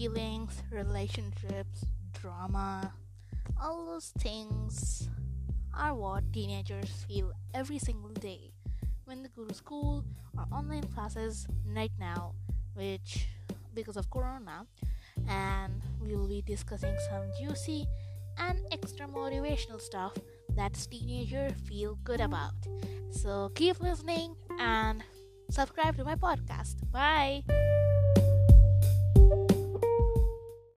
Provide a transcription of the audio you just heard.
feelings, relationships, drama, all those things are what teenagers feel every single day when they go to school or online classes right now, which because of corona, and we will be discussing some juicy and extra motivational stuff that teenagers feel good about. So keep listening and subscribe to my podcast. Bye.